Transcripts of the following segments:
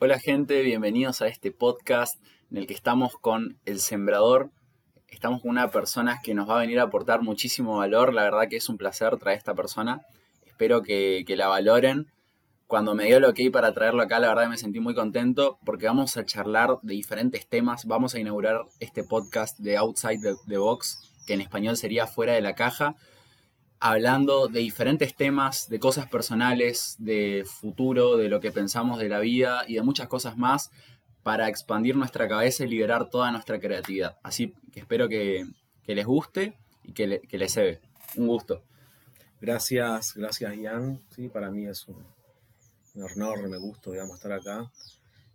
Hola gente, bienvenidos a este podcast en el que estamos con El Sembrador. Estamos con una persona que nos va a venir a aportar muchísimo valor. La verdad que es un placer traer a esta persona. Espero que, la valoren. Cuando me dio el ok para traerlo acá, la verdad me sentí muy contento porque vamos a charlar de diferentes temas. Vamos a inaugurar este podcast de Outside the Box, que en español sería Fuera de la Caja hablando de diferentes temas, de cosas personales, de futuro, de lo que pensamos de la vida y de muchas cosas más para expandir nuestra cabeza y liberar toda nuestra creatividad. Así que espero que, les guste y que, les se Un gusto. Gracias, gracias Ian. Sí, para mí es un, enorme gusto, digamos, estar acá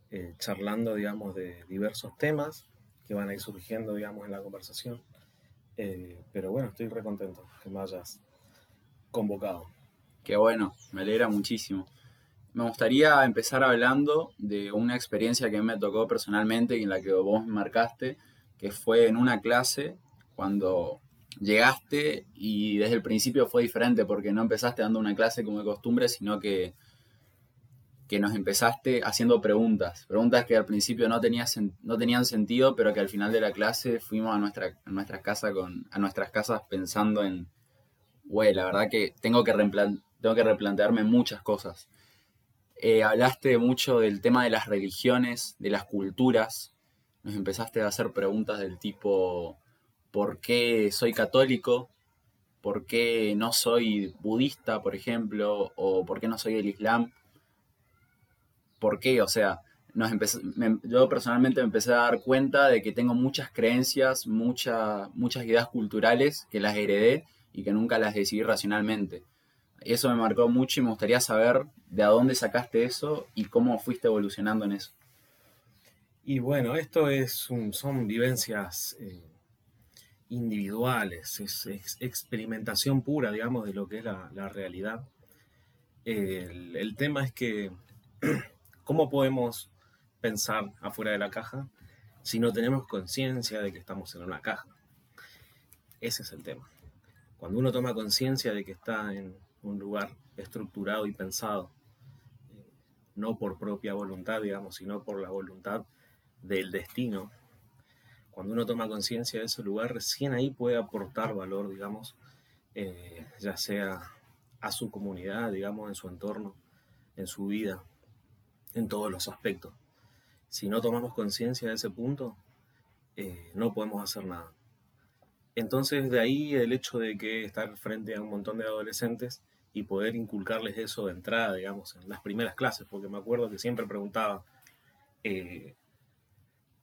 eh, charlando, digamos, de diversos temas que van a ir surgiendo, digamos, en la conversación. Eh, pero bueno, estoy re contento que me hayas convocado. Qué bueno, me alegra muchísimo. Me gustaría empezar hablando de una experiencia que me tocó personalmente y en la que vos me marcaste, que fue en una clase cuando llegaste y desde el principio fue diferente porque no empezaste dando una clase como de costumbre, sino que, que nos empezaste haciendo preguntas, preguntas que al principio no, no tenían sentido, pero que al final de la clase fuimos a, nuestra, a, casa con, a nuestras casas pensando en, güey, la verdad que tengo que, replantearme muchas cosas. Eh, hablaste mucho del tema de las religiones, de las culturas. Nos empezaste a hacer preguntas del tipo, ¿por qué soy católico? ¿Por qué no soy budista, por ejemplo? ¿O por qué no soy del Islam? ¿Por qué? O sea, nos yo personalmente me empecé a dar cuenta de que tengo muchas creencias, muchas ideas culturales que las heredé y que nunca las decidí racionalmente. Eso me marcó mucho y me gustaría saber de dónde sacaste eso y cómo fuiste evolucionando en eso. Y bueno, esto es son vivencias eh, individuales, es, experimentación pura, digamos, de lo que es la, realidad. El, el, tema es que, ¿cómo podemos pensar afuera de la caja si no tenemos conciencia de que estamos en una caja? Ese es el tema. Cuando uno toma conciencia de que está en un lugar estructurado y pensado, eh, no por propia voluntad, digamos, sino por la voluntad del destino, cuando uno toma conciencia de ese lugar, recién ahí puede aportar valor, digamos, eh, ya sea a su comunidad, digamos, en su entorno, en su vida, en todos los aspectos. Si no tomamos conciencia de ese punto, eh, no podemos hacer nada. Entonces de ahí el hecho de que estar frente a un montón de adolescentes y poder inculcarles eso de entrada, digamos, en las primeras clases, porque me acuerdo que siempre preguntaba eh,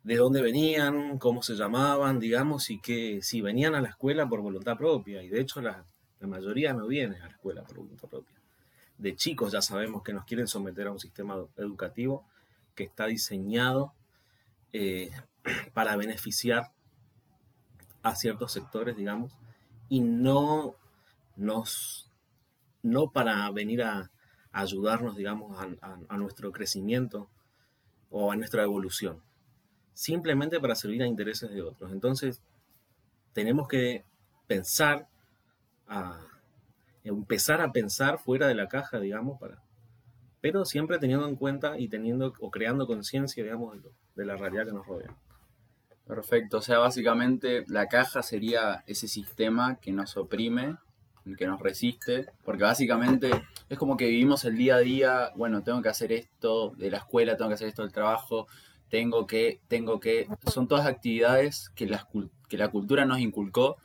de dónde venían, cómo se llamaban, digamos, y que si venían a la escuela por voluntad propia, y de hecho la, mayoría no viene a la escuela por voluntad propia. De chicos ya sabemos que nos quieren someter a un sistema educativo que está diseñado eh, para beneficiar a ciertos sectores, digamos, y no nos, no para venir a, ayudarnos, digamos, a, nuestro crecimiento o a nuestra evolución, simplemente para servir a intereses de otros. Entonces, tenemos que pensar, a, empezar a pensar fuera de la caja, digamos, para, pero siempre teniendo en cuenta y teniendo o creando conciencia, digamos, de la realidad que nos rodea. Perfecto, o sea, básicamente la caja sería ese sistema que nos oprime, que nos resiste, porque básicamente es como que vivimos el día a día, bueno, tengo que hacer esto de la escuela, tengo que hacer esto del trabajo, tengo que, tengo que, son todas actividades que, que la cultura nos inculcó,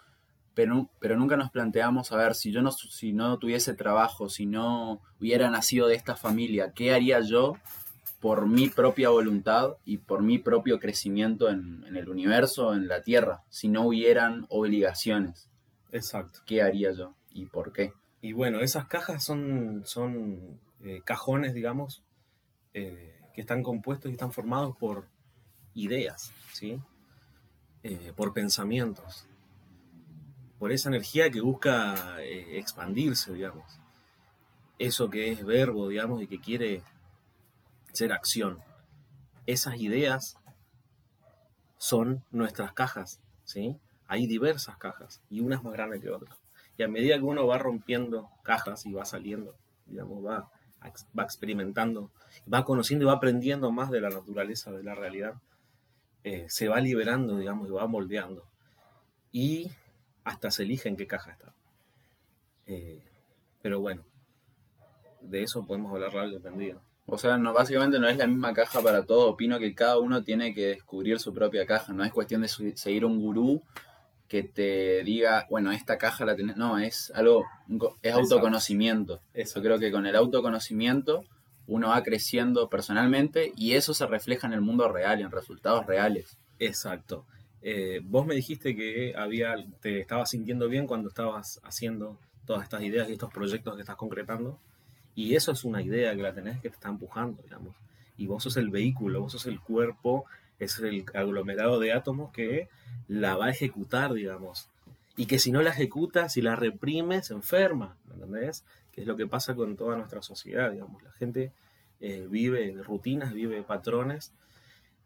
pero, pero nunca nos planteamos, a ver, si yo no, si no tuviese trabajo, si no hubiera nacido de esta familia, ¿qué haría yo por mi propia voluntad y por mi propio crecimiento en, el universo, en la Tierra, si no hubieran obligaciones. Exacto. ¿Qué haría yo y por qué? Y bueno, esas cajas son, son eh, cajones, digamos, eh, que están compuestos y están formados por ideas, ¿sí? Eh, por pensamientos, por esa energía que busca expandirse, digamos. Eso que es verbo, digamos, y que quiere ser acción. Esas ideas son nuestras cajas, ¿sí? Hay diversas cajas y unas más grandes que otras. Y a medida que uno va rompiendo cajas y va saliendo, digamos, va va experimentando, va conociendo y va aprendiendo más de la naturaleza, de la realidad, eh, se va liberando, digamos, y va moldeando. Y hasta se elige en qué caja está. Eh, pero bueno, de eso podemos hablar largo y O sea, no, básicamente no es la misma caja para todo. Opino que cada uno tiene que descubrir su propia caja. No es cuestión de seguir un gurú que te diga, bueno, esta caja la tenés. No, es algo, es autoconocimiento. Eso. Yo creo que con el autoconocimiento uno va creciendo personalmente y eso se refleja en el mundo real en resultados reales. Exacto. Eh, vos me dijiste que había, te estabas sintiendo bien cuando estabas haciendo todas estas ideas y estos proyectos que estás concretando. Y eso es una idea que la tenés que te está empujando, digamos. Y vos sos el vehículo, vos sos el cuerpo, es el aglomerado de átomos que la va a ejecutar, digamos. Y que si no la ejecuta, si la reprime, se enferma, ¿me entendés? Que es lo que pasa con toda nuestra sociedad, digamos. La gente eh, vive rutinas, vive patrones,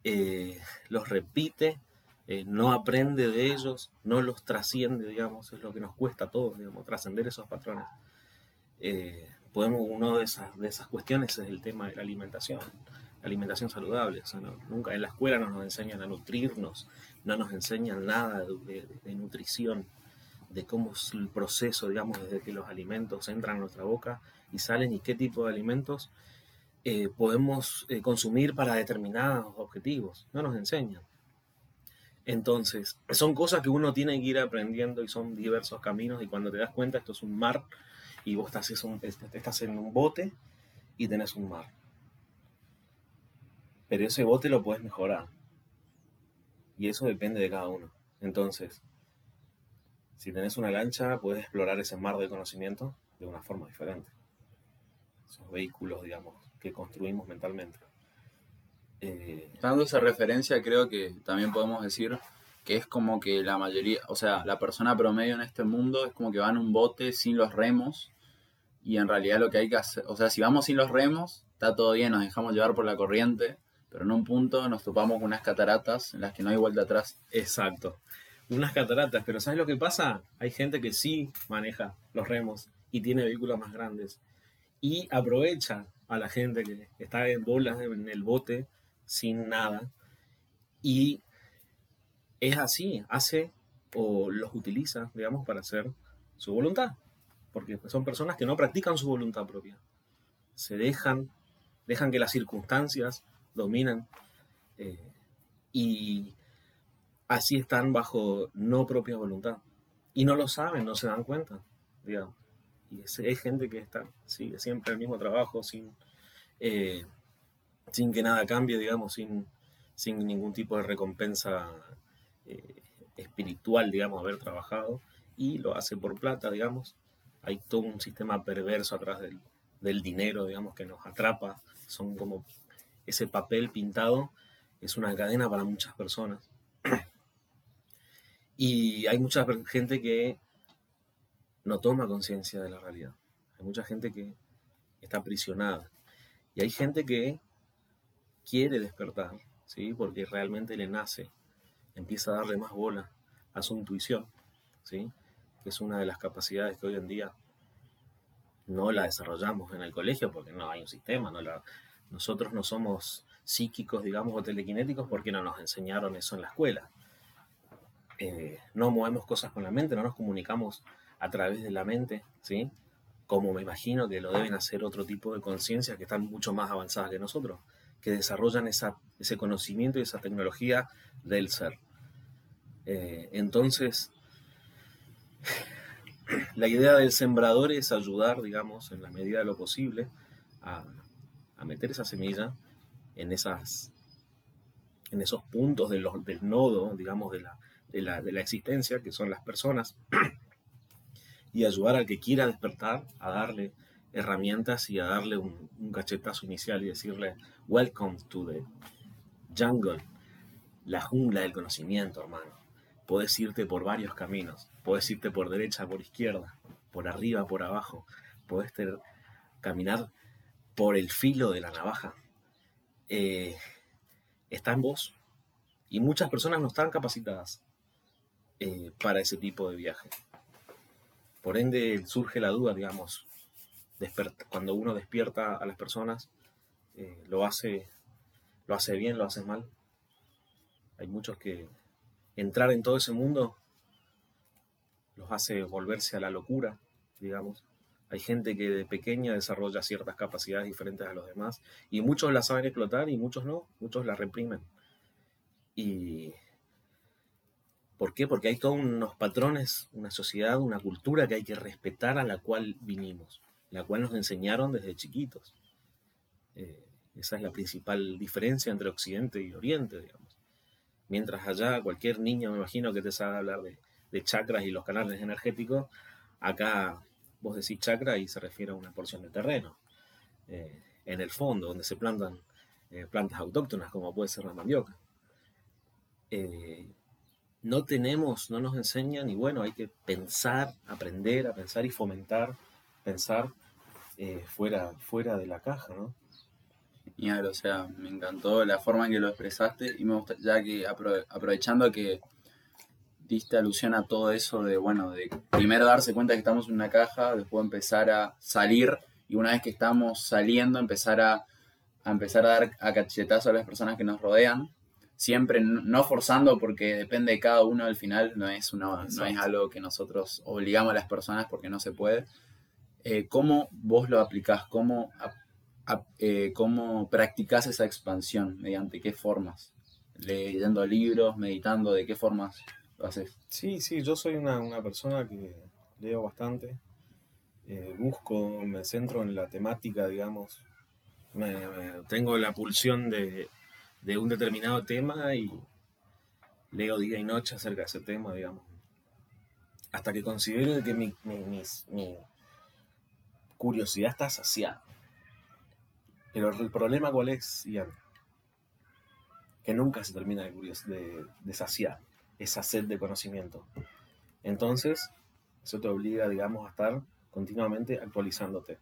eh, los repite, eh, no aprende de ellos, no los trasciende, digamos, es lo que nos cuesta a todos, digamos, trascender esos patrones. Podemos, una de esas, de esas cuestiones es el tema de la alimentación alimentación saludable. nunca en la escuela no nos enseñan a nutrirnos, no nos enseñan nada de, nutrición, de cómo es el proceso, digamos, desde que los alimentos entran a nuestra boca y salen y qué tipo de alimentos eh, podemos eh, consumir para determinados objetivos. No nos enseñan. Entonces, son cosas que uno tiene que ir aprendiendo y son diversos caminos y cuando te das cuenta esto es un mar y vos estás, estás en un bote y tenés un mar pero ese bote lo puedes mejorar. Y eso depende de cada uno. Entonces, si tenés una lancha, puedes explorar ese mar de conocimiento de una forma diferente. Esos vehículos, digamos, que construimos mentalmente. Eh, Dando esa referencia, creo que también podemos decir que es como que la mayoría, o sea, la persona promedio en este mundo es como que va en un bote sin los remos y en realidad lo que hay que hacer, o sea, si vamos sin los remos, está todo bien, nos dejamos llevar por la corriente, pero en un punto nos topamos con unas cataratas en las que no hay vuelta atrás. Exacto. Unas cataratas, pero ¿sabes lo que pasa? Hay gente que sí maneja los remos y tiene vehículos más grandes y aprovecha a la gente que está en bolas en el bote sin nada y es así, hace o los utiliza, digamos, para hacer su voluntad, porque son personas que no practican su voluntad propia, se dejan, dejan que las circunstancias dominan eh, y así están bajo no propia voluntad. Y no lo saben, no se dan cuenta, digamos. Y hay gente que está, sigue siempre el mismo trabajo, sin, eh, sin que nada cambie, digamos, sin, sin ningún tipo de recompensa eh, espiritual, digamos, haber trabajado, y lo hace por plata, digamos. Hay todo un sistema perverso atrás del, dinero, digamos, que nos atrapa. Son como ese papel pintado es una cadena para muchas personas. Y hay mucha gente que no toma conciencia de la realidad. Hay mucha gente que está aprisionada. Y hay gente que quiere despertar, ¿sí? porque realmente le nace, empieza a darle más bola a su intuición, ¿sí? que es una de las capacidades que hoy en día no la desarrollamos en el colegio porque no hay un sistema, no la, nosotros no somos psíquicos, digamos, o telequinéticos porque no nos enseñaron eso en la escuela. Eh, no movemos cosas con la mente, no nos comunicamos a través de la mente, ¿sí? Como me imagino que lo deben hacer otro tipo de conciencias que están mucho más avanzadas que nosotros, que desarrollan esa, ese conocimiento y esa tecnología del ser. Eh, entonces, la idea del sembrador es ayudar, digamos, en la medida de lo posible, a, meter esa semilla en, esas, en esos puntos del nodo, digamos, de la, de, la, existencia, que son las personas, y ayudar al que quiera despertar a darle herramientas y a darle un, un, cachetazo inicial y decirle, welcome to the jungle, la jungla del conocimiento, hermano. Puedes irte por varios caminos, puedes irte por derecha, por izquierda, por arriba, por abajo, puedes caminar por el filo de la navaja eh, está en vos. Y muchas personas no están capacitadas eh, para ese tipo de viaje. Por ende surge la duda, digamos, cuando uno despierta a las personas, eh, lo, hace, lo hace bien, lo hace mal. Hay muchos que entrar en todo ese mundo los hace volverse a la locura, digamos. Hay gente que de pequeña desarrolla ciertas capacidades diferentes a los demás y muchos la saben explotar y muchos no, muchos la reprimen. Y ¿Por qué? Porque hay todos unos patrones, una sociedad, una cultura que hay que respetar a la cual vinimos, la cual nos enseñaron desde chiquitos. Eh, esa es la principal diferencia entre Occidente y Oriente, digamos. Mientras allá cualquier niño, me imagino, que te sabe hablar de, chakras y los canales energéticos, acá vos decís chakra y se refiere a una porción de terreno, eh, en el fondo, donde se plantan eh, plantas autóctonas, como puede ser la mandioca no tenemos, no nos enseñan y bueno, hay que pensar, aprender a pensar y fomentar, pensar eh, fuera, fuera de la caja, ¿no? Genial, o sea, me encantó la forma en que lo expresaste y me gusta, ya que aprovechando que diste alusión a todo eso de, bueno, de primero darse cuenta que estamos en una caja, después empezar a salir y una vez que estamos saliendo empezar a, a empezar a dar a cachetazo a las personas que nos rodean siempre no forzando porque depende de cada uno al final, no es, una, no es algo que nosotros obligamos a las personas porque no se puede. Eh, ¿Cómo vos lo aplicás? ¿Cómo, eh, ¿Cómo practicás esa expansión? ¿Mediante qué formas? ¿Leyendo libros, meditando? ¿De qué formas lo haces? Sí, sí, yo soy una, una persona que leo bastante, eh, busco, me centro en la temática, digamos, tengo la pulsión de de un determinado tema y leo día y noche acerca de ese tema, digamos. Hasta que considero que mi, curiosidad está saciada. Pero el problema cuál es? Que nunca se termina de, de, de saciar esa sed de conocimiento. Entonces, eso te obliga, digamos, a estar continuamente actualizándote.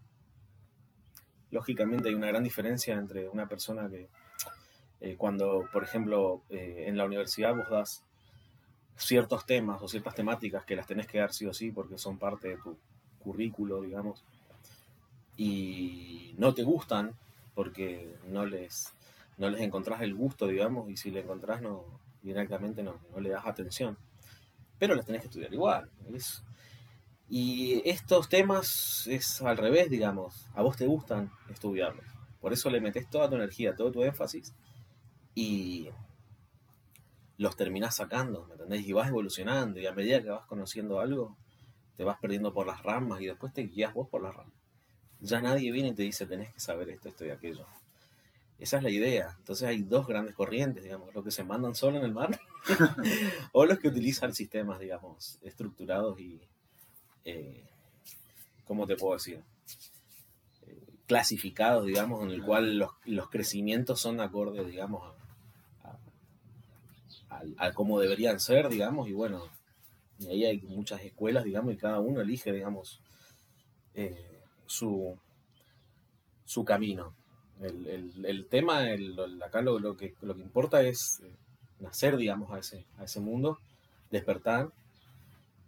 Lógicamente hay una gran diferencia entre una persona que eh, cuando, por ejemplo, eh, en la universidad vos das ciertos temas o ciertas temáticas que las tenés que dar sí o sí porque son parte de tu currículo, digamos, y no te gustan porque no les, no les encontrás el gusto, digamos, y si le encontrás no, directamente no, no le das atención. Pero las tenés que estudiar igual. Y estos temas es al revés, digamos. A vos te gustan estudiarlos. Por eso le metes toda tu energía, todo tu énfasis y los terminás sacando, ¿me entendés? Y vas evolucionando y a medida que vas conociendo algo, te vas perdiendo por las ramas y después te guías vos por las ramas. Ya nadie viene y te dice tenés que saber esto, esto y aquello. Esa es la idea. Entonces hay dos grandes corrientes, digamos, los que se mandan solo en el mar o los que utilizan sistemas, digamos, estructurados y, eh, ¿cómo te puedo decir? Eh, clasificados, digamos, en el cual los, los crecimientos son acordes, digamos, a, a, cómo deberían ser, digamos, y bueno, y ahí hay muchas escuelas, digamos, y cada uno elige, digamos, eh, su, camino. El, tema, el, acá lo, que, lo que importa es eh, nacer, digamos, a ese, a ese mundo, despertar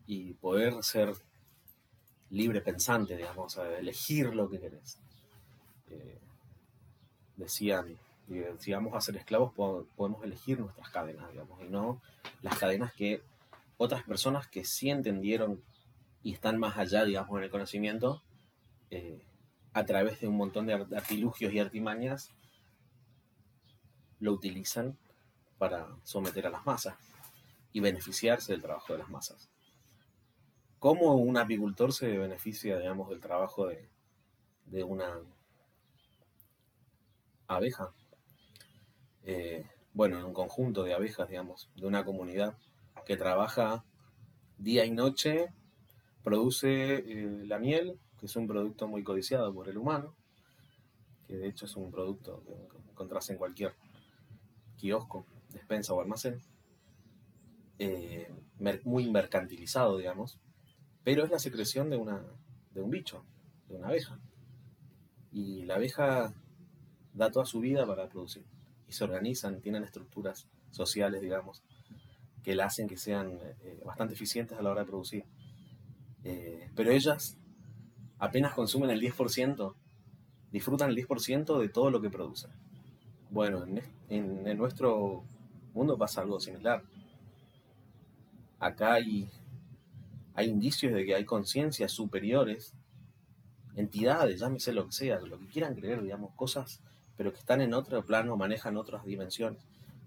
y poder ser libre pensante, digamos, elegir lo que querés. Eh, decían si vamos a ser esclavos podemos elegir nuestras cadenas, digamos, y no las cadenas que otras personas que sí entendieron y están más allá, digamos, en el conocimiento, eh, a través de un montón de artilugios y artimañas, lo utilizan para someter a las masas y beneficiarse del trabajo de las masas. ¿Cómo un apicultor se beneficia, digamos, del trabajo de, una abeja? Eh, bueno, en un conjunto de abejas, digamos, de una comunidad que trabaja día y noche, produce eh, la miel, es un producto muy codiciado por el humano, que de hecho es un producto que encontrás en cualquier kiosco, despensa o almacén, eh, muy mercantilizado, digamos, pero es la secreción de, una, de un bicho, de una abeja. Y la abeja da toda su vida para producir y se organizan, tienen estructuras sociales, digamos, que la hacen que sean eh, bastante eficientes a la hora de producir. Eh, pero ellas apenas consumen el 10%, disfrutan el 10% de todo lo que producen. Bueno, en, nuestro mundo pasa algo similar. Acá hay, hay indicios de que hay conciencias superiores, entidades, llámese lo que sea, lo que quieran creer, digamos, cosas, pero que están en otro plano, manejan otras dimensiones,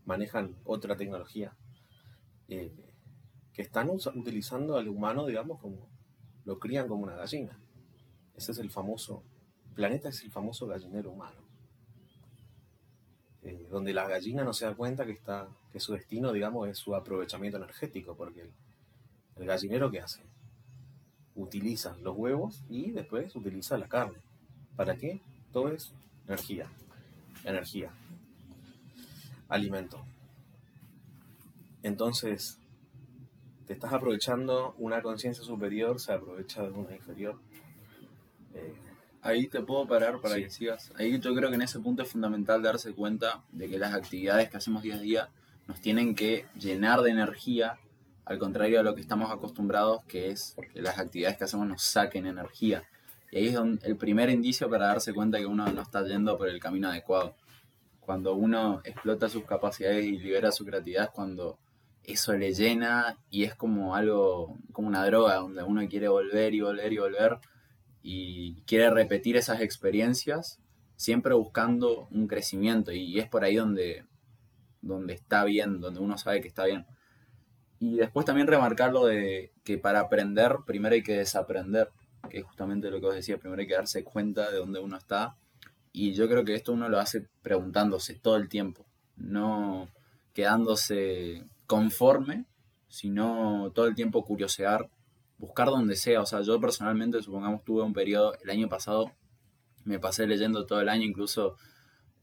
manejan otra tecnología, eh, que están utilizando al humano, digamos, como lo crían como una gallina. Ese es el famoso, el planeta es el famoso gallinero humano. Eh, donde la gallina no se da cuenta que, está, que su destino, digamos, es su aprovechamiento energético, porque el, gallinero ¿qué hace? Utiliza los huevos y después utiliza la carne. ¿Para qué? Todo es energía, energía, alimento. Entonces, te estás aprovechando una conciencia superior, se aprovecha de una inferior. Ahí te puedo parar para que sigas. Ahí yo creo que en ese punto es fundamental darse cuenta de que las actividades que hacemos día a día nos tienen que llenar de energía, al contrario a lo que estamos acostumbrados, que es que las actividades que hacemos nos saquen energía. Y ahí es el primer indicio para darse cuenta que uno no está yendo por el camino adecuado. Cuando uno explota sus capacidades y libera su creatividad es cuando eso le llena y es como algo, como una droga, donde uno quiere volver y volver y volver y quiere repetir esas experiencias, siempre buscando un crecimiento y es por ahí donde, donde está bien, donde uno sabe que está bien. Y después también remarcar lo de que para aprender primero hay que desaprender, que es justamente lo que vos decías, primero hay que darse cuenta de dónde uno está. Y yo creo que esto uno lo hace preguntándose todo el tiempo, no quedándose conforme, sino todo el tiempo curiosear buscar donde sea. O sea, yo personalmente, supongamos, tuve un periodo, el año pasado, me pasé leyendo todo el año, incluso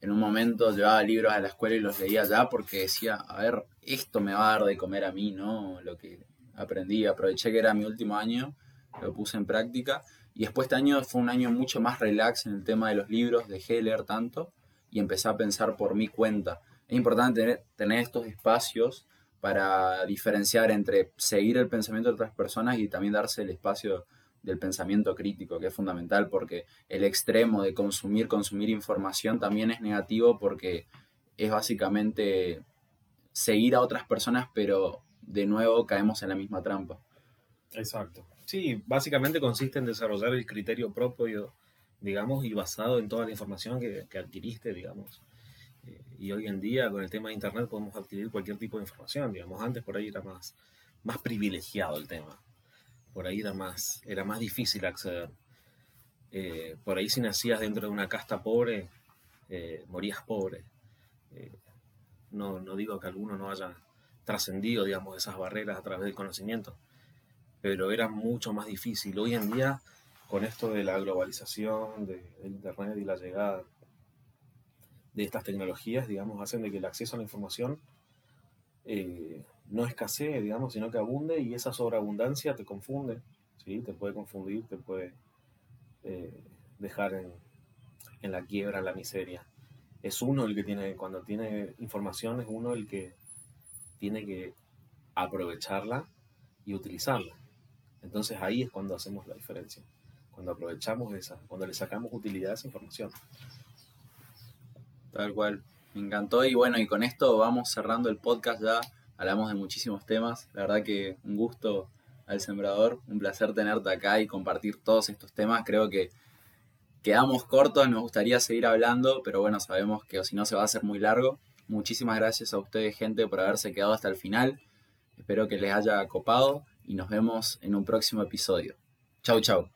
en un momento llevaba libros a la escuela y los leía ya porque decía, a ver, esto me va a dar de comer a mí, ¿no? Lo que aprendí, aproveché que era mi último año, lo puse en práctica. Y después este año fue un año mucho más relax en el tema de los libros, dejé de leer tanto y empecé a pensar por mi cuenta. Es importante tener, tener estos espacios para diferenciar entre seguir el pensamiento de otras personas y también darse el espacio del pensamiento crítico, que es fundamental porque el extremo de consumir, consumir información también es negativo porque es básicamente seguir a otras personas, pero de nuevo caemos en la misma trampa. Exacto. Sí, básicamente consiste en desarrollar el criterio propio, digamos, y basado en toda la información que, adquiriste, digamos. Eh, y hoy en día con el tema de Internet podemos adquirir cualquier tipo de información, digamos, antes por ahí era más, más privilegiado el tema, por ahí era más, era más difícil acceder. Eh, por ahí si nacías dentro de una casta pobre, eh, morías pobre. no, no digo que alguno no haya trascendido, digamos, esas barreras a través del conocimiento, pero era mucho más difícil. Hoy en día, con esto de la globalización, de, del Internet y la llegada de estas tecnologías, digamos, hacen de que el acceso a la información eh, no escasee, digamos, sino que abunde y esa sobreabundancia te confunde, ¿sí? Te puede confundir, te puede eh, dejar en, en, la quiebra, en la miseria. Es uno el que tiene, cuando tiene información, es uno el que tiene que aprovecharla y utilizarla. Entonces ahí es cuando hacemos la diferencia, cuando aprovechamos esa, cuando le sacamos utilidad a esa información. Tal cual. Me encantó y bueno, y con esto vamos cerrando el podcast ya. Hablamos de muchísimos temas. La verdad que un gusto al sembrador. Un placer tenerte acá y compartir todos estos temas. Creo que quedamos cortos, nos gustaría seguir hablando, pero bueno, sabemos que si no se va a hacer muy largo. Muchísimas gracias a ustedes, gente, por haberse quedado hasta el final. Espero que les haya copado y nos vemos en un próximo episodio. Chau, chau.